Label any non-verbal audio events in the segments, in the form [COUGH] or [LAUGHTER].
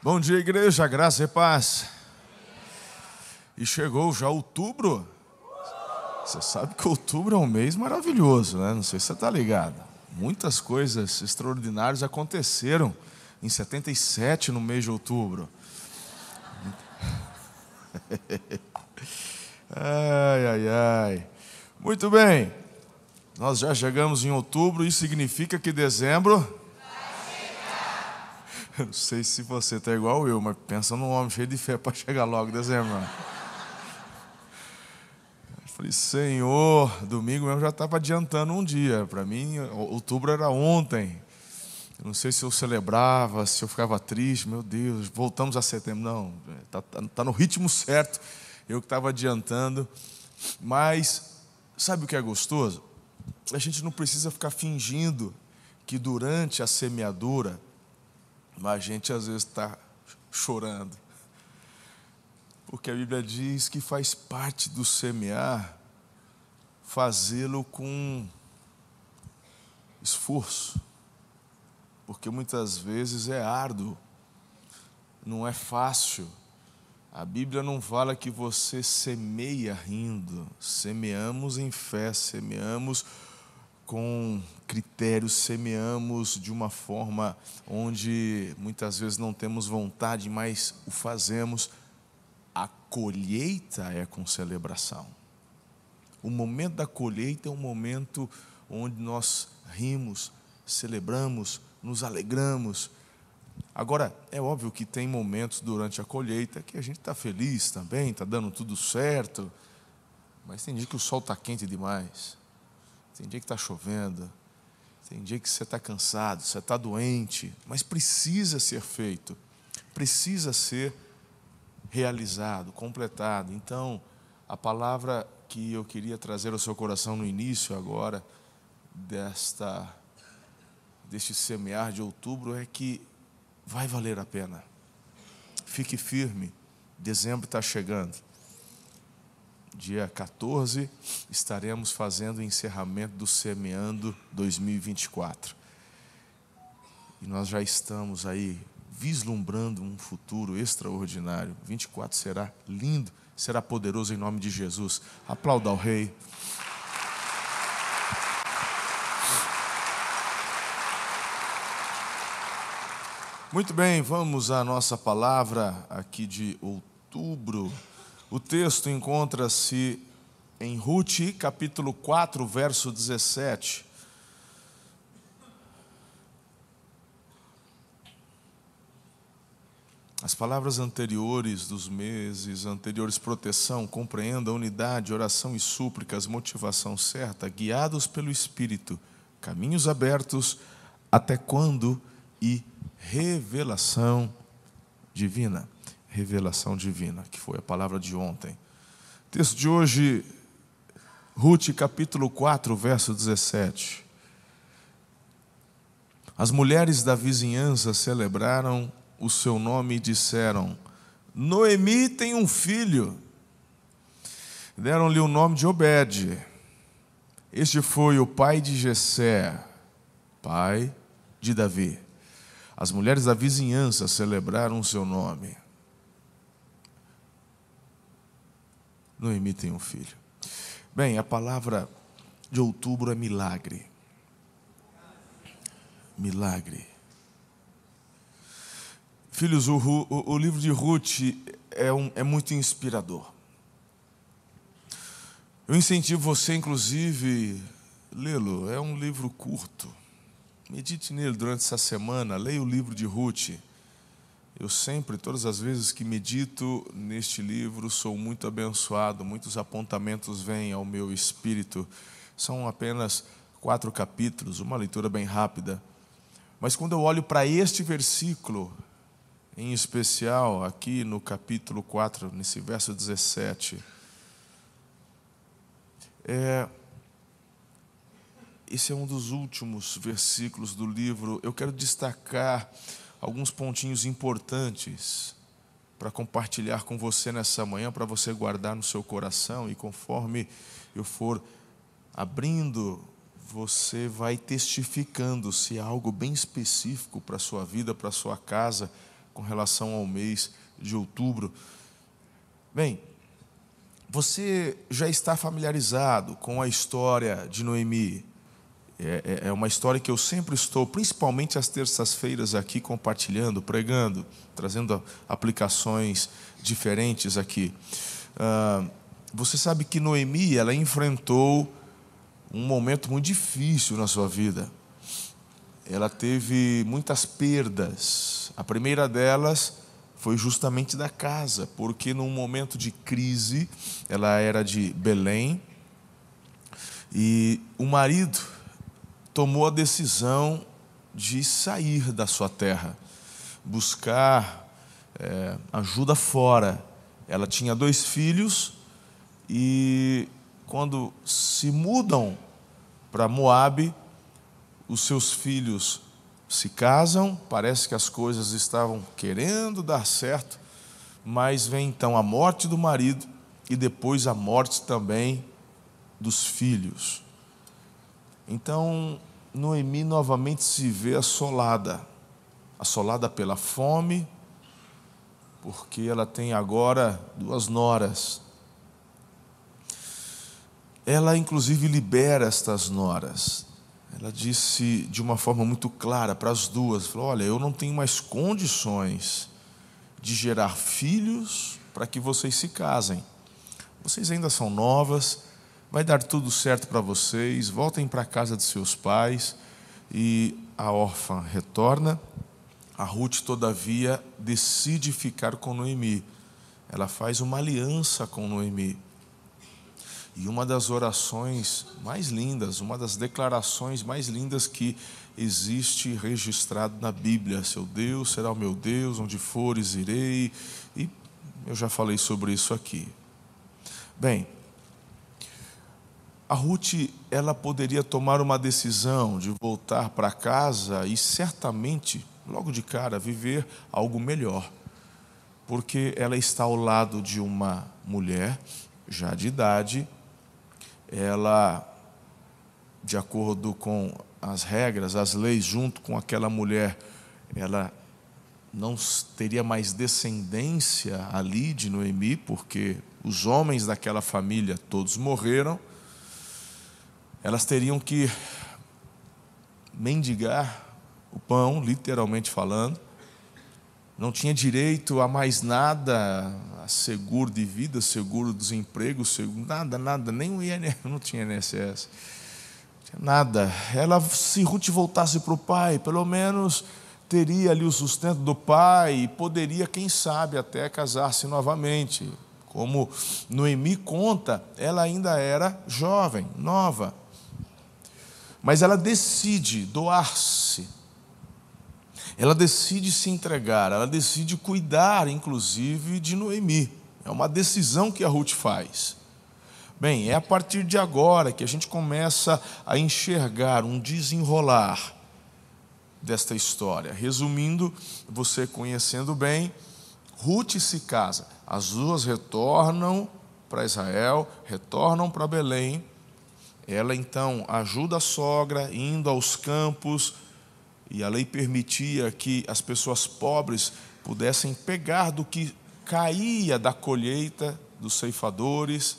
Bom dia, igreja, graça e paz. E chegou já outubro. Você sabe que outubro é um mês maravilhoso, né? Não sei se você está ligado. Muitas coisas extraordinárias aconteceram em 77, no mês de outubro. [LAUGHS] ai, ai, ai. Muito bem. Nós já chegamos em outubro, isso significa que dezembro eu não sei se você está igual eu, mas pensa num homem cheio de fé para chegar logo em dezembro. Eu falei, Senhor, domingo mesmo já estava adiantando um dia. Para mim, outubro era ontem. Eu não sei se eu celebrava, se eu ficava triste. Meu Deus, voltamos a setembro. Não, está tá, tá no ritmo certo. Eu que estava adiantando. Mas, sabe o que é gostoso? A gente não precisa ficar fingindo que durante a semeadura mas a gente às vezes está chorando. Porque a Bíblia diz que faz parte do semear fazê-lo com esforço. Porque muitas vezes é árduo, não é fácil. A Bíblia não fala que você semeia rindo, semeamos em fé, semeamos com critérios, semeamos de uma forma onde muitas vezes não temos vontade, mas o fazemos. A colheita é com celebração. O momento da colheita é um momento onde nós rimos, celebramos, nos alegramos. Agora, é óbvio que tem momentos durante a colheita que a gente está feliz também, está dando tudo certo, mas tem dia que o sol está quente demais tem dia que está chovendo, tem dia que você está cansado, você está doente, mas precisa ser feito, precisa ser realizado, completado. Então, a palavra que eu queria trazer ao seu coração no início agora desta deste semear de outubro é que vai valer a pena. Fique firme. Dezembro está chegando dia 14, estaremos fazendo o encerramento do Semeando 2024. E nós já estamos aí vislumbrando um futuro extraordinário. 24 será lindo, será poderoso em nome de Jesus. Aplauda ao Rei. Muito bem, vamos à nossa palavra aqui de outubro. O texto encontra-se em Ruth, capítulo 4, verso 17. As palavras anteriores dos meses anteriores, proteção, compreenda, unidade, oração e súplicas, motivação certa, guiados pelo Espírito, caminhos abertos, até quando e revelação divina revelação divina, que foi a palavra de ontem. Texto de hoje, Ruth capítulo 4, verso 17. As mulheres da vizinhança celebraram o seu nome e disseram: Noemi tem um filho. Deram-lhe o nome de Obed. Este foi o pai de Jessé, pai de Davi. As mulheres da vizinhança celebraram o seu nome. Não emitem um filho. Bem, a palavra de outubro é milagre. Milagre. Filhos, o, o, o livro de Ruth é, um, é muito inspirador. Eu incentivo você, inclusive, lê-lo. É um livro curto. Medite nele durante essa semana. Leia o livro de Ruth. Eu sempre, todas as vezes que medito neste livro, sou muito abençoado, muitos apontamentos vêm ao meu espírito. São apenas quatro capítulos, uma leitura bem rápida. Mas quando eu olho para este versículo, em especial aqui no capítulo 4, nesse verso 17, é, esse é um dos últimos versículos do livro. Eu quero destacar alguns pontinhos importantes para compartilhar com você nessa manhã, para você guardar no seu coração e conforme eu for abrindo, você vai testificando se há algo bem específico para a sua vida, para a sua casa, com relação ao mês de outubro. Bem, você já está familiarizado com a história de Noemi. É, é, é uma história que eu sempre estou, principalmente às terças-feiras, aqui compartilhando, pregando, trazendo aplicações diferentes aqui. Ah, você sabe que Noemi ela enfrentou um momento muito difícil na sua vida. Ela teve muitas perdas. A primeira delas foi justamente da casa, porque num momento de crise, ela era de Belém, e o marido tomou a decisão de sair da sua terra, buscar é, ajuda fora. Ela tinha dois filhos e quando se mudam para Moabe, os seus filhos se casam, parece que as coisas estavam querendo dar certo, mas vem então a morte do marido e depois a morte também dos filhos. Então, Noemi novamente se vê assolada, assolada pela fome, porque ela tem agora duas noras. Ela, inclusive, libera estas noras ela disse de uma forma muito clara para as duas: falou, Olha, eu não tenho mais condições de gerar filhos para que vocês se casem. Vocês ainda são novas, vai dar tudo certo para vocês, voltem para a casa de seus pais. E a órfã retorna. A Ruth, todavia, decide ficar com Noemi. Ela faz uma aliança com Noemi. E uma das orações mais lindas, uma das declarações mais lindas que existe registrado na Bíblia: Seu Deus será o meu Deus, onde fores irei. E eu já falei sobre isso aqui. Bem, a Ruth, ela poderia tomar uma decisão de voltar para casa e certamente, logo de cara, viver algo melhor, porque ela está ao lado de uma mulher já de idade ela, de acordo com as regras, as leis, junto com aquela mulher, ela não teria mais descendência ali de Noemi, porque os homens daquela família todos morreram. Elas teriam que mendigar o pão, literalmente falando. Não tinha direito a mais nada, seguro de vida, seguro desemprego, seguro, nada, nada, nem o INSS, [LAUGHS] não tinha INSS, nada. Ela, se Ruth voltasse para o pai, pelo menos teria ali o sustento do pai e poderia, quem sabe, até casar-se novamente. Como Noemi conta, ela ainda era jovem, nova. Mas ela decide doar-se ela decide se entregar, ela decide cuidar, inclusive, de Noemi. É uma decisão que a Ruth faz. Bem, é a partir de agora que a gente começa a enxergar um desenrolar desta história. Resumindo, você conhecendo bem, Ruth se casa, as duas retornam para Israel, retornam para Belém. Ela então ajuda a sogra indo aos campos, e a lei permitia que as pessoas pobres pudessem pegar do que caía da colheita dos ceifadores,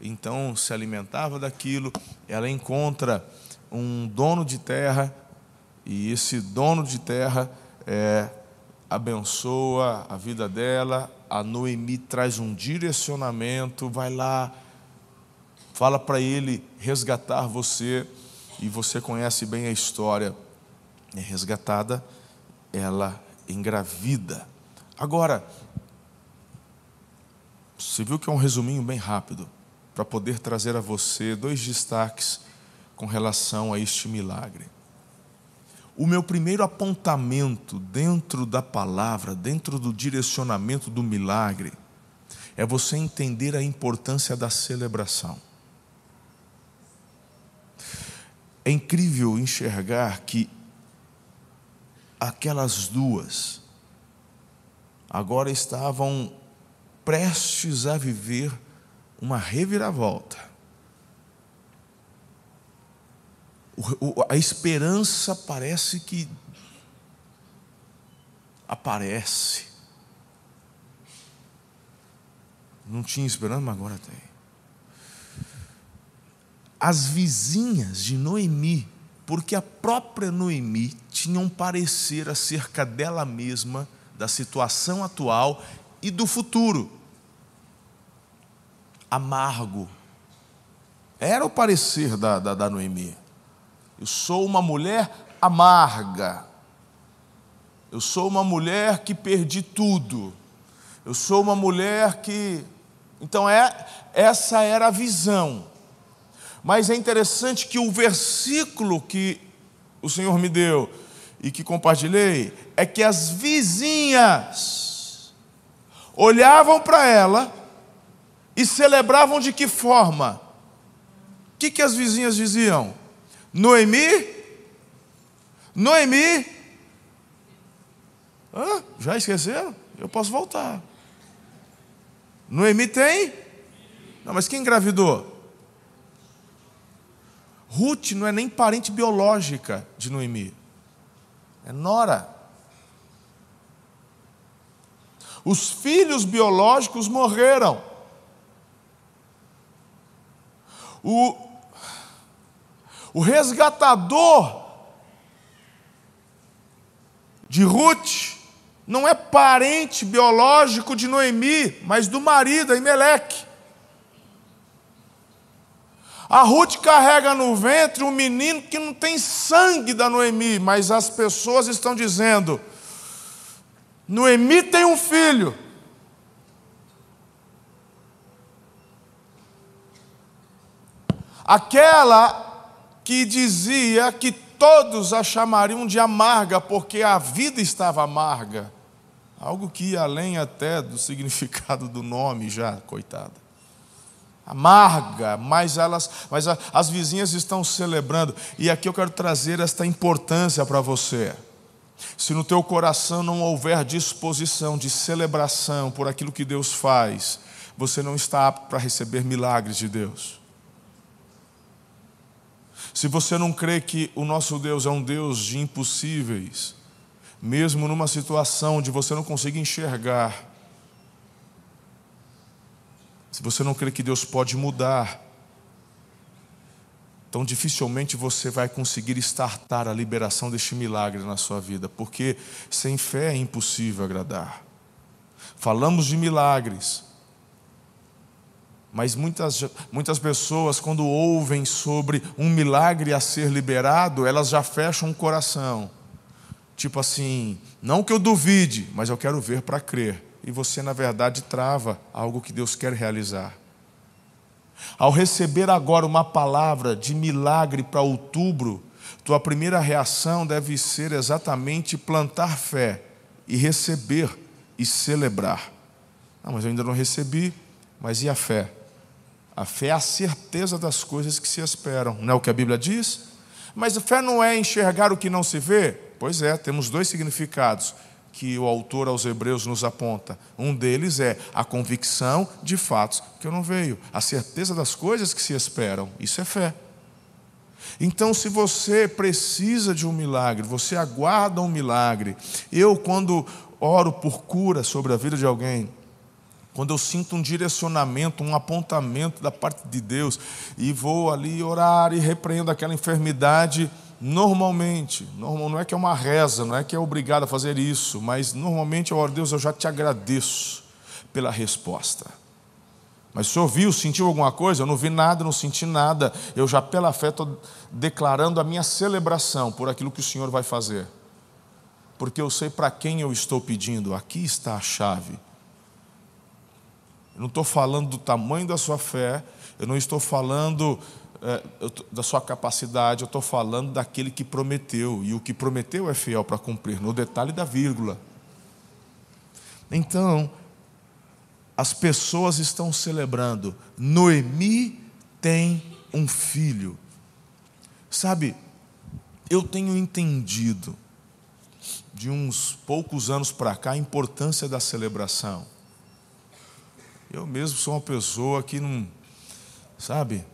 então se alimentava daquilo. Ela encontra um dono de terra, e esse dono de terra é, abençoa a vida dela. A Noemi traz um direcionamento, vai lá, fala para ele resgatar você, e você conhece bem a história é resgatada, ela engravida. Agora, você viu que é um resuminho bem rápido para poder trazer a você dois destaques com relação a este milagre. O meu primeiro apontamento dentro da palavra, dentro do direcionamento do milagre, é você entender a importância da celebração. É incrível enxergar que aquelas duas agora estavam prestes a viver uma reviravolta. a esperança parece que aparece. Não tinha esperança, mas agora tem. As vizinhas de Noemi, porque a própria Noemi tinha um parecer acerca dela mesma, da situação atual e do futuro. Amargo. Era o parecer da, da, da Noemi. Eu sou uma mulher amarga. Eu sou uma mulher que perdi tudo. Eu sou uma mulher que. Então, é, essa era a visão. Mas é interessante que o versículo que o Senhor me deu e que compartilhei é que as vizinhas olhavam para ela e celebravam de que forma? O que, que as vizinhas diziam? Noemi? Noemi? Hã? Já esqueceram? Eu posso voltar. Noemi tem? Não, mas quem engravidou? Ruth não é nem parente biológica de Noemi. É nora. Os filhos biológicos morreram. O, o resgatador de Ruth não é parente biológico de Noemi, mas do marido, Imeleque. A Ruth carrega no ventre um menino que não tem sangue da Noemi, mas as pessoas estão dizendo: Noemi tem um filho. Aquela que dizia que todos a chamariam de amarga, porque a vida estava amarga. Algo que ia além até do significado do nome, já, coitada. Amarga, mas, elas, mas a, as vizinhas estão celebrando. E aqui eu quero trazer esta importância para você. Se no teu coração não houver disposição de celebração por aquilo que Deus faz, você não está apto para receber milagres de Deus. Se você não crê que o nosso Deus é um Deus de impossíveis, mesmo numa situação onde você não consiga enxergar, se você não crê que Deus pode mudar, então dificilmente você vai conseguir estartar a liberação deste milagre na sua vida, porque sem fé é impossível agradar. Falamos de milagres, mas muitas, muitas pessoas, quando ouvem sobre um milagre a ser liberado, elas já fecham o coração. Tipo assim, não que eu duvide, mas eu quero ver para crer. E você, na verdade, trava algo que Deus quer realizar. Ao receber agora uma palavra de milagre para outubro, tua primeira reação deve ser exatamente plantar fé e receber e celebrar. Não, mas eu ainda não recebi, mas e a fé? A fé é a certeza das coisas que se esperam, não é o que a Bíblia diz? Mas a fé não é enxergar o que não se vê? Pois é, temos dois significados que o autor aos Hebreus nos aponta. Um deles é a convicção de fatos que eu não veio, a certeza das coisas que se esperam. Isso é fé. Então, se você precisa de um milagre, você aguarda um milagre. Eu, quando oro por cura sobre a vida de alguém, quando eu sinto um direcionamento, um apontamento da parte de Deus, e vou ali orar e repreendo aquela enfermidade, normalmente, normal, não é que é uma reza, não é que é obrigado a fazer isso, mas normalmente eu oro, Deus, eu já te agradeço pela resposta. Mas se ouviu, sentiu alguma coisa? Eu não vi nada, não senti nada. Eu já, pela fé, estou declarando a minha celebração por aquilo que o Senhor vai fazer. Porque eu sei para quem eu estou pedindo. Aqui está a chave. Eu não estou falando do tamanho da sua fé, eu não estou falando da sua capacidade, eu estou falando daquele que prometeu, e o que prometeu é fiel para cumprir, no detalhe da vírgula. Então, as pessoas estão celebrando, Noemi tem um filho. Sabe, eu tenho entendido, de uns poucos anos para cá, a importância da celebração. Eu mesmo sou uma pessoa que não, sabe,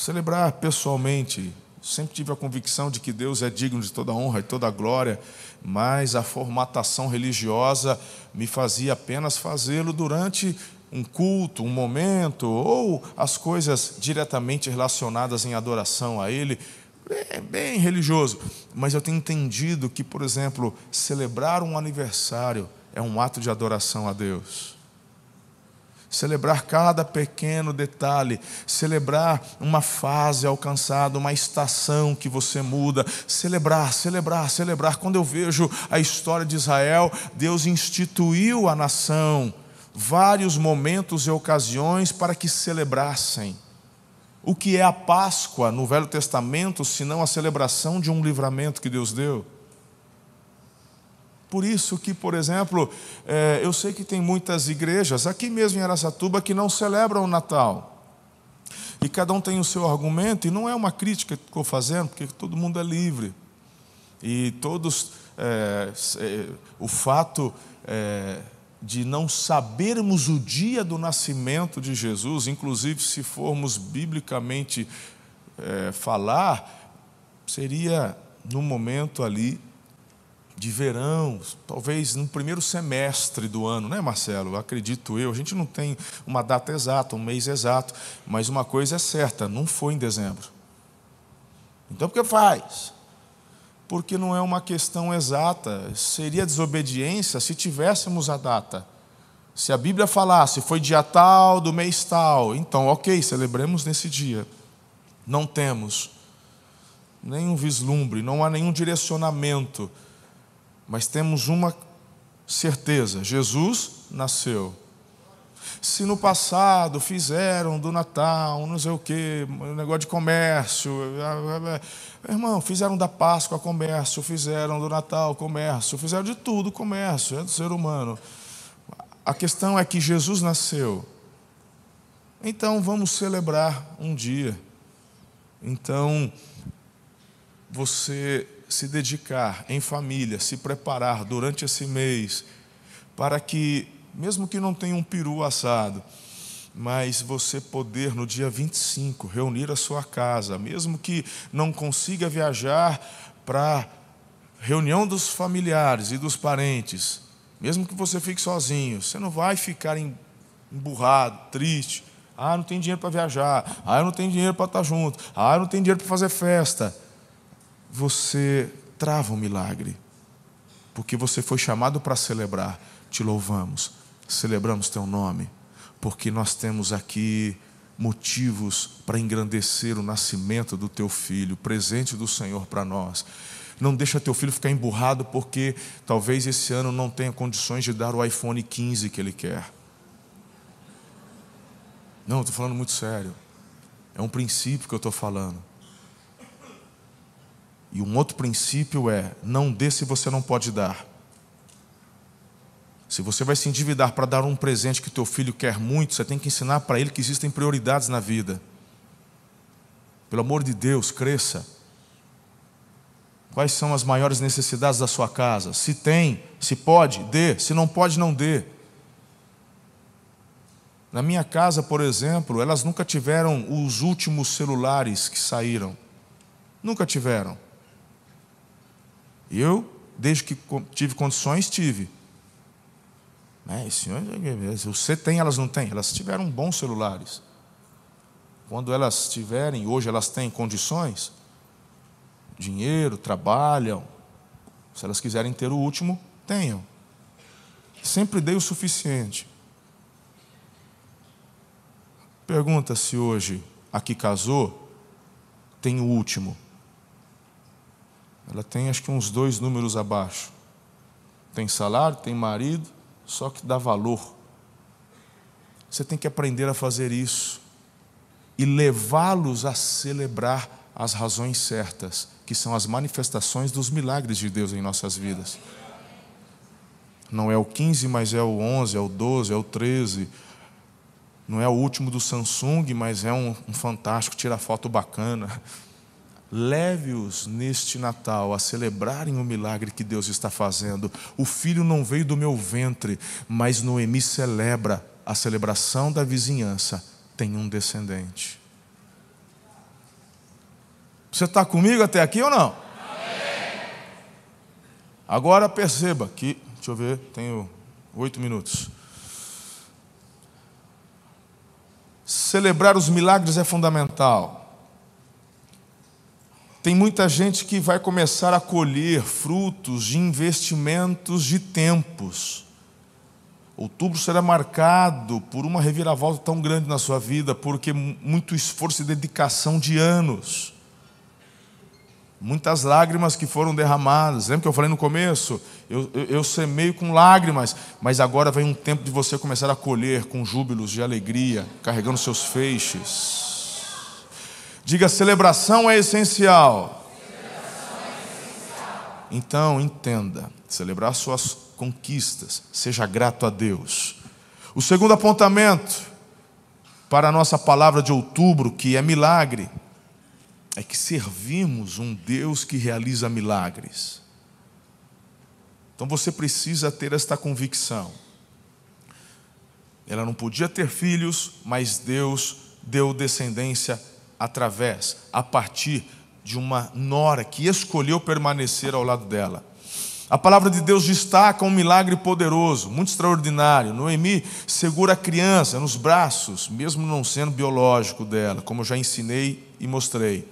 celebrar pessoalmente Sempre tive a convicção de que Deus é digno de toda honra e toda glória, mas a formatação religiosa me fazia apenas fazê-lo durante um culto, um momento, ou as coisas diretamente relacionadas em adoração a Ele, é bem religioso. Mas eu tenho entendido que, por exemplo, celebrar um aniversário é um ato de adoração a Deus celebrar cada pequeno detalhe, celebrar uma fase alcançada, uma estação que você muda, celebrar, celebrar, celebrar. Quando eu vejo a história de Israel, Deus instituiu a nação vários momentos e ocasiões para que celebrassem. O que é a Páscoa no Velho Testamento, senão a celebração de um livramento que Deus deu? Por isso que, por exemplo, é, eu sei que tem muitas igrejas, aqui mesmo em Aracatuba, que não celebram o Natal. E cada um tem o seu argumento, e não é uma crítica que estou fazendo, porque todo mundo é livre. E todos, é, é, o fato de não sabermos o dia do nascimento de Jesus, inclusive se formos biblicamente falar, seria no momento ali de verão, talvez no primeiro semestre do ano, né, Marcelo? Acredito eu. A gente não tem uma data exata, um mês exato, mas uma coisa é certa: não foi em dezembro. Então, por que faz? Porque não é uma questão exata. Seria desobediência se tivéssemos a data. Se a Bíblia falasse foi dia tal do mês tal, então, ok, celebremos nesse dia. Não temos nenhum vislumbre, não há nenhum direcionamento mas temos uma certeza: Jesus nasceu. Se no passado fizeram do Natal, não sei o quê, negócio de comércio, irmão, fizeram da Páscoa comércio, fizeram do Natal comércio, fizeram de tudo comércio, é do ser humano. A questão é que Jesus nasceu. Então vamos celebrar um dia. Então, você se dedicar em família, se preparar durante esse mês, para que, mesmo que não tenha um peru assado, mas você poder no dia 25 reunir a sua casa, mesmo que não consiga viajar para reunião dos familiares e dos parentes, mesmo que você fique sozinho, você não vai ficar emburrado, triste. Ah, não tem dinheiro para viajar. Ah, não tenho dinheiro para estar junto. Ah, não tenho dinheiro para fazer festa você trava um milagre, porque você foi chamado para celebrar. Te louvamos, celebramos teu nome, porque nós temos aqui motivos para engrandecer o nascimento do teu filho, presente do Senhor para nós. Não deixa teu filho ficar emburrado porque talvez esse ano não tenha condições de dar o iPhone 15 que ele quer. Não, estou falando muito sério. É um princípio que eu estou falando. E um outro princípio é: não dê se você não pode dar. Se você vai se endividar para dar um presente que teu filho quer muito, você tem que ensinar para ele que existem prioridades na vida. Pelo amor de Deus, cresça. Quais são as maiores necessidades da sua casa? Se tem, se pode, dê. Se não pode, não dê. Na minha casa, por exemplo, elas nunca tiveram os últimos celulares que saíram. Nunca tiveram. Eu, desde que tive condições, tive. Né? Senhor, você tem, elas não têm. Elas tiveram bons celulares. Quando elas tiverem, hoje elas têm condições, dinheiro, trabalham. Se elas quiserem ter o último, tenham. Sempre dei o suficiente. Pergunta se hoje a que casou tem o último. Ela tem acho que uns dois números abaixo. Tem salário, tem marido, só que dá valor. Você tem que aprender a fazer isso e levá-los a celebrar as razões certas, que são as manifestações dos milagres de Deus em nossas vidas. Não é o 15, mas é o 11, é o 12, é o 13. Não é o último do Samsung, mas é um, um fantástico, tira foto bacana. Leve-os neste Natal a celebrarem o milagre que Deus está fazendo. O filho não veio do meu ventre, mas Noemi celebra a celebração da vizinhança. Tem um descendente. Você está comigo até aqui ou não? Agora perceba que, deixa eu ver, tenho oito minutos. Celebrar os milagres é fundamental. Tem muita gente que vai começar a colher frutos de investimentos de tempos. Outubro será marcado por uma reviravolta tão grande na sua vida, porque muito esforço e dedicação de anos. Muitas lágrimas que foram derramadas. Lembra que eu falei no começo? Eu, eu, eu semeio com lágrimas, mas agora vem um tempo de você começar a colher com júbilos de alegria, carregando seus feixes. Diga, celebração é essencial. Então, entenda: celebrar suas conquistas, seja grato a Deus. O segundo apontamento para a nossa palavra de outubro, que é milagre, é que servimos um Deus que realiza milagres. Então você precisa ter esta convicção. Ela não podia ter filhos, mas Deus deu descendência através, a partir de uma nora que escolheu permanecer ao lado dela. A palavra de Deus destaca um milagre poderoso, muito extraordinário. Noemi segura a criança nos braços, mesmo não sendo biológico dela, como eu já ensinei e mostrei.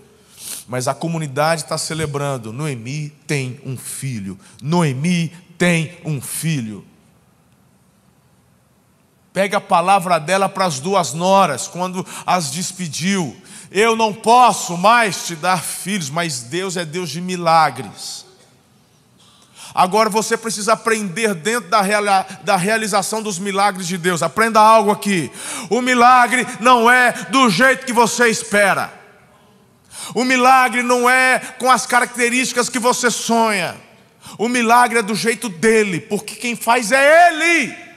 Mas a comunidade está celebrando: Noemi tem um filho. Noemi tem um filho. Pega a palavra dela para as duas noras, quando as despediu. Eu não posso mais te dar filhos, mas Deus é Deus de milagres. Agora você precisa aprender dentro da, da realização dos milagres de Deus. Aprenda algo aqui. O milagre não é do jeito que você espera. O milagre não é com as características que você sonha. O milagre é do jeito dele, porque quem faz é ele.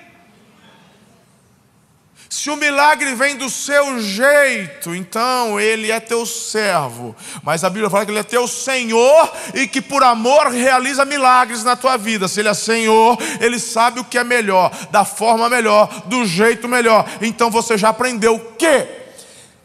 Se o milagre vem do seu jeito, então ele é teu servo. Mas a Bíblia fala que ele é teu Senhor e que por amor realiza milagres na tua vida. Se ele é Senhor, ele sabe o que é melhor, da forma melhor, do jeito melhor. Então você já aprendeu que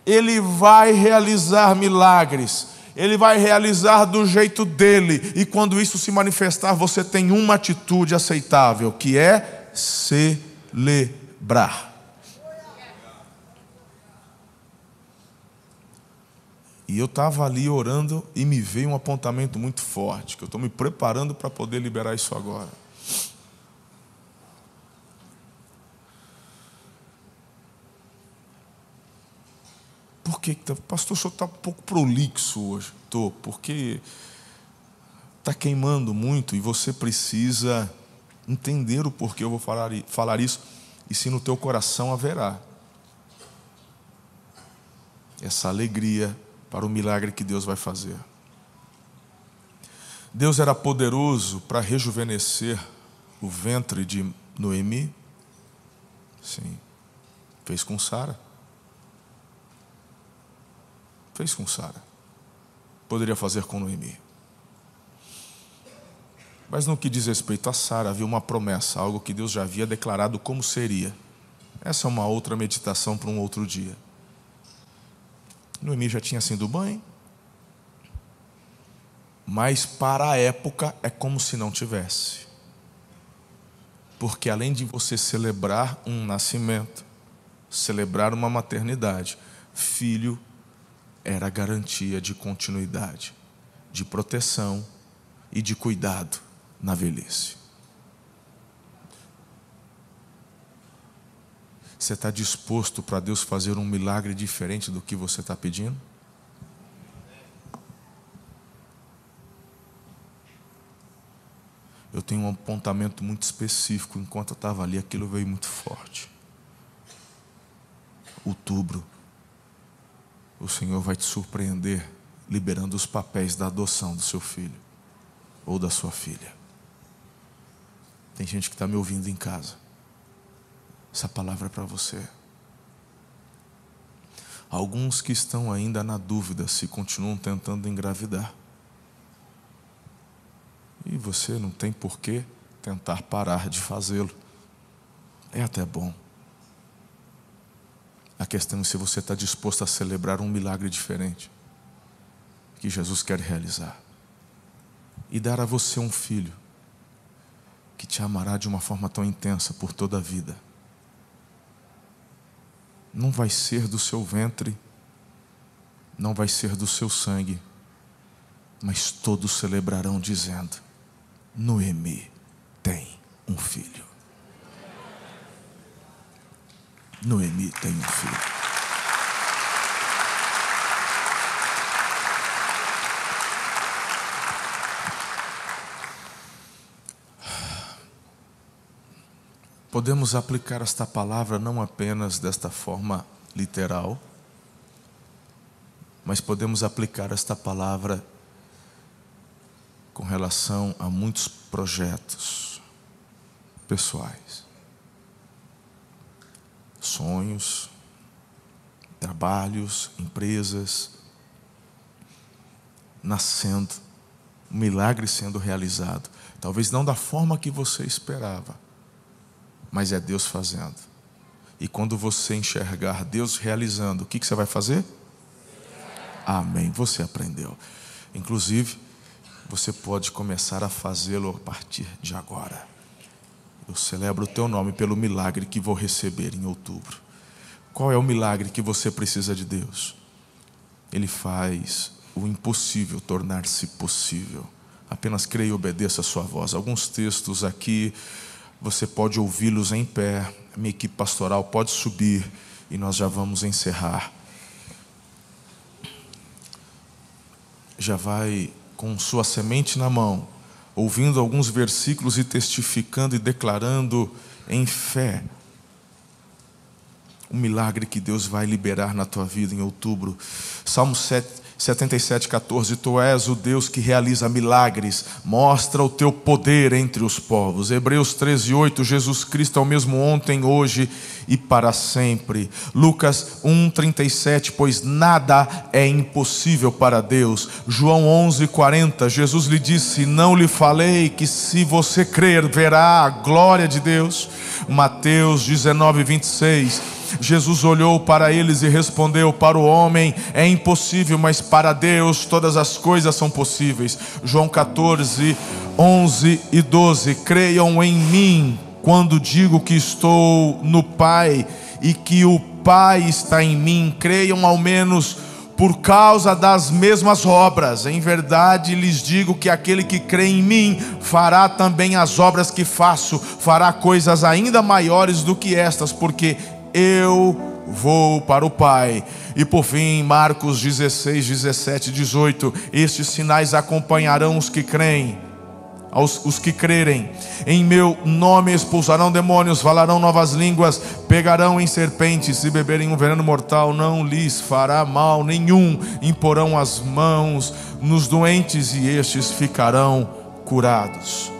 ele vai realizar milagres. Ele vai realizar do jeito dele, e quando isso se manifestar, você tem uma atitude aceitável, que é celebrar. E eu estava ali orando e me veio um apontamento muito forte, que eu estou me preparando para poder liberar isso agora. Por que, tá, pastor, o senhor está um pouco prolixo hoje? Estou, porque está queimando muito e você precisa entender o porquê eu vou falar, falar isso, e se no teu coração haverá essa alegria para o milagre que Deus vai fazer. Deus era poderoso para rejuvenescer o ventre de Noemi? Sim. Fez com Sara. Fez com Sara. Poderia fazer com Noemi. Mas no que diz respeito a Sara, havia uma promessa, algo que Deus já havia declarado como seria. Essa é uma outra meditação para um outro dia. Noemi já tinha sido mãe, mas para a época é como se não tivesse. Porque além de você celebrar um nascimento, celebrar uma maternidade, filho era garantia de continuidade, de proteção e de cuidado na velhice. Você está disposto para Deus fazer um milagre diferente do que você está pedindo? Eu tenho um apontamento muito específico. Enquanto eu estava ali, aquilo veio muito forte. Outubro, o Senhor vai te surpreender liberando os papéis da adoção do seu filho ou da sua filha. Tem gente que está me ouvindo em casa. Essa palavra é para você. Alguns que estão ainda na dúvida se continuam tentando engravidar. E você não tem por que tentar parar de fazê-lo. É até bom. A questão é se você está disposto a celebrar um milagre diferente. Que Jesus quer realizar. E dar a você um filho que te amará de uma forma tão intensa por toda a vida. Não vai ser do seu ventre, não vai ser do seu sangue, mas todos celebrarão dizendo: Noemi tem um filho. Noemi tem um filho. Podemos aplicar esta palavra não apenas desta forma literal, mas podemos aplicar esta palavra com relação a muitos projetos pessoais, sonhos, trabalhos, empresas, nascendo, um milagre sendo realizado, talvez não da forma que você esperava mas é Deus fazendo. E quando você enxergar Deus realizando, o que, você vai fazer? Amém. Você aprendeu. Inclusive, você pode começar a fazê-lo a partir de agora. Eu celebro o teu nome pelo milagre que vou receber em outubro. Qual é o milagre que você precisa de Deus? Ele faz o impossível tornar-se possível. Apenas creia e obedeça a sua voz. Alguns textos aqui você pode ouvi-los em pé. Minha equipe pastoral pode subir e nós já vamos encerrar. Já vai com sua semente na mão, ouvindo alguns versículos e testificando e declarando em fé o milagre que Deus vai liberar na tua vida em outubro. Salmo 7, 77, 14: Tu és o Deus que realiza milagres, mostra o teu poder entre os povos. Hebreus 13, 8: Jesus Cristo é o mesmo ontem, hoje e para sempre. Lucas 1, 37: Pois nada é impossível para Deus. João 11, 40: Jesus lhe disse: Não lhe falei que se você crer, verá a glória de Deus. Mateus 19, 26: Jesus olhou para eles e respondeu: Para o homem é impossível, mas para Deus todas as coisas são possíveis. João 14, 11 e 12. Creiam em mim quando digo que estou no Pai e que o Pai está em mim. Creiam ao menos por causa das mesmas obras. Em verdade lhes digo que aquele que crê em mim fará também as obras que faço, fará coisas ainda maiores do que estas, porque eu vou para o Pai. E por fim, Marcos 16, 17, 18: Estes sinais acompanharão os que creem. Aos, os que crerem, em meu nome expulsarão demônios, falarão novas línguas, pegarão em serpentes, se beberem um veneno mortal, não lhes fará mal nenhum, imporão as mãos nos doentes e estes ficarão curados.